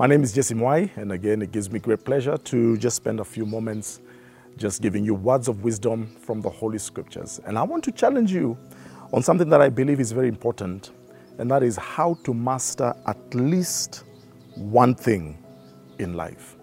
My name is Jesse Mwai, and again, it gives me great pleasure to just spend a few moments just giving you words of wisdom from the Holy Scriptures. And I want to challenge you on something that I believe is very important, and that is how to master at least one thing in life.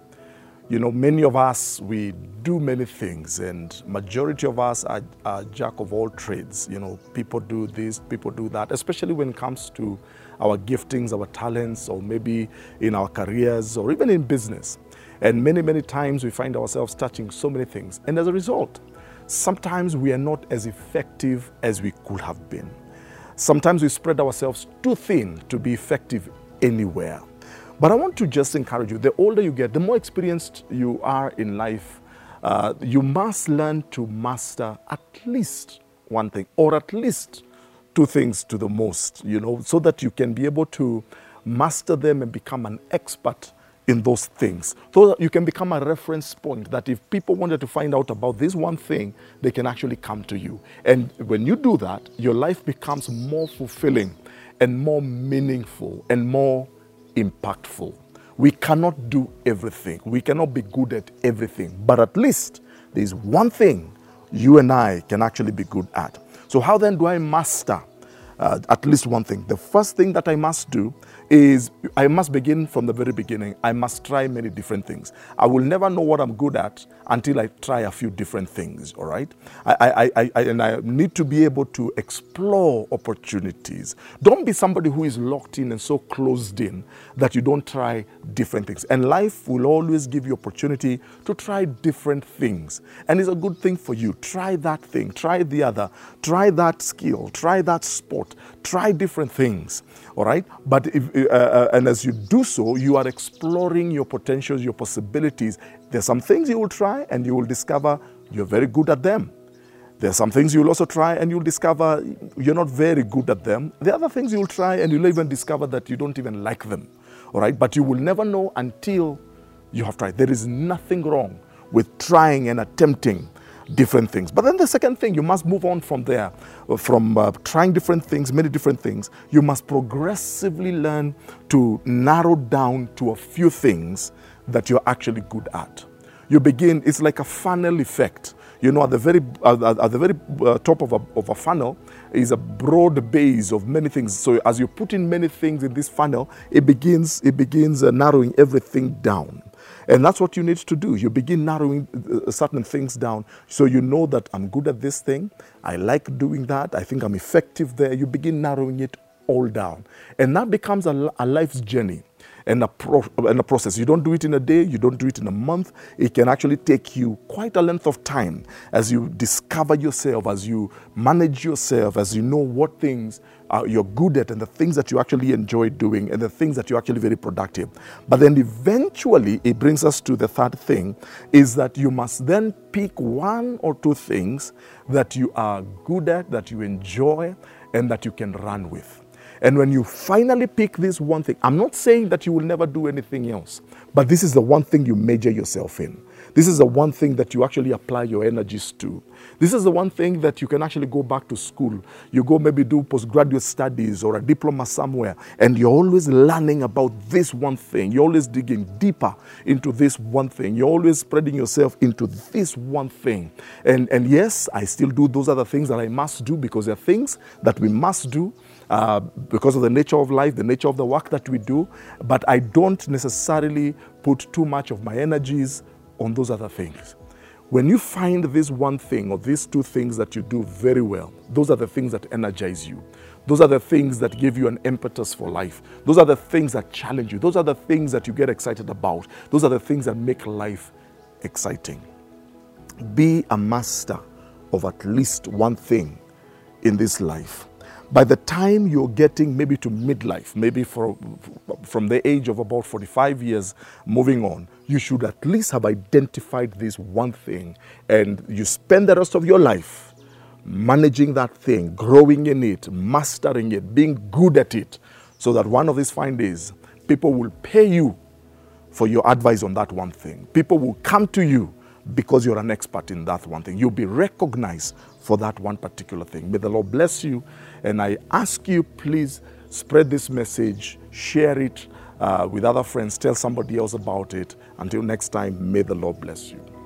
You know, many of us, we do many things, and majority of us are, are jack of all trades. You know, people do this, people do that, especially when it comes to our giftings, our talents, or maybe in our careers, or even in business. And many, many times we find ourselves touching so many things. And as a result, sometimes we are not as effective as we could have been. Sometimes we spread ourselves too thin to be effective anywhere. But I want to just encourage you the older you get, the more experienced you are in life, uh, you must learn to master at least one thing, or at least two things to the most, you know, so that you can be able to master them and become an expert in those things. So that you can become a reference point that if people wanted to find out about this one thing, they can actually come to you. And when you do that, your life becomes more fulfilling and more meaningful and more impactful. We cannot do everything. We cannot be good at everything. But at least there's one thing you and I can actually be good at. So, how then do I master uh, at least one thing? The first thing that I must do is I must begin from the very beginning. I must try many different things. I will never know what I'm good at until I try a few different things, all right? I, I, I, I, and I need to be able to explore opportunities. Don't be somebody who is locked in and so closed in that you don't try different things. And life will always give you opportunity to try different things. And it's a good thing for you. Try that thing, try the other, try that skill, try that sport, try different things all right? But if, uh, uh, and as you do so you are exploring your potentials your possibilities. There's some things you will try and you will discover you're very good at them. There are some things you'll also try and you'll discover you're not very good at them. The other things you'll try and you'll even discover that you don't even like them all right? But you will never know until you have tried. There is nothing wrong with trying and attempting different things. But then the second thing, you must move on from there, from uh, trying different things, many different things. You must progressively learn to narrow down to a few things that you're actually good at. You begin, it's like a funnel effect. You know, at the very, uh, at the very uh, top of a, of a funnel is a broad base of many things. So as you put in many things in this funnel, it begins, it begins uh, narrowing everything down. And that's what you need to do. You begin narrowing uh, certain things down so you know that I'm good at this thing. I like doing that. I think I'm effective there. You begin narrowing it all down. And that becomes a, a life's journey and a, pro, and a process. You don't do it in a day, you don't do it in a month. It can actually take you quite a length of time as you discover yourself, as you manage yourself, as you know what things uh, you're good at and the things that you actually enjoy doing and the things that you're actually very productive. But then eventually it brings us to the third thing is that you must then pick one or two things that you are good at, that you enjoy, and that you can run with. And when you finally pick this one thing, I'm not saying that you will never do anything else, but this is the one thing you major yourself in. This is the one thing that you actually apply your energies to. This is the one thing that you can actually go back to school. You go maybe do postgraduate studies or a diploma somewhere, and you're always learning about this one thing. You're always digging deeper into this one thing. You're always spreading yourself into this one thing. And, and yes, I still do those other things that I must do because they're things that we must do. Uh, because of the nature of life, the nature of the work that we do, but I don't necessarily put too much of my energies on those other things. When you find this one thing or these two things that you do very well, those are the things that energize you. Those are the things that give you an impetus for life. Those are the things that challenge you. Those are the things that you get excited about. Those are the things that make life exciting. Be a master of at least one thing in this life by the time you're getting maybe to midlife, maybe for, from the age of about 45 years moving on, you should at least have identified this one thing and you spend the rest of your life managing that thing, growing in it, mastering it, being good at it, so that one of these fine days, people will pay you for your advice on that one thing. People will come to you because you're an expert in that one thing. You'll be recognized for that one particular thing. May the Lord bless you. And I ask you, please spread this message, share it, uh, with other friends. Tell somebody else about it. Until next time, may the Lord bless you.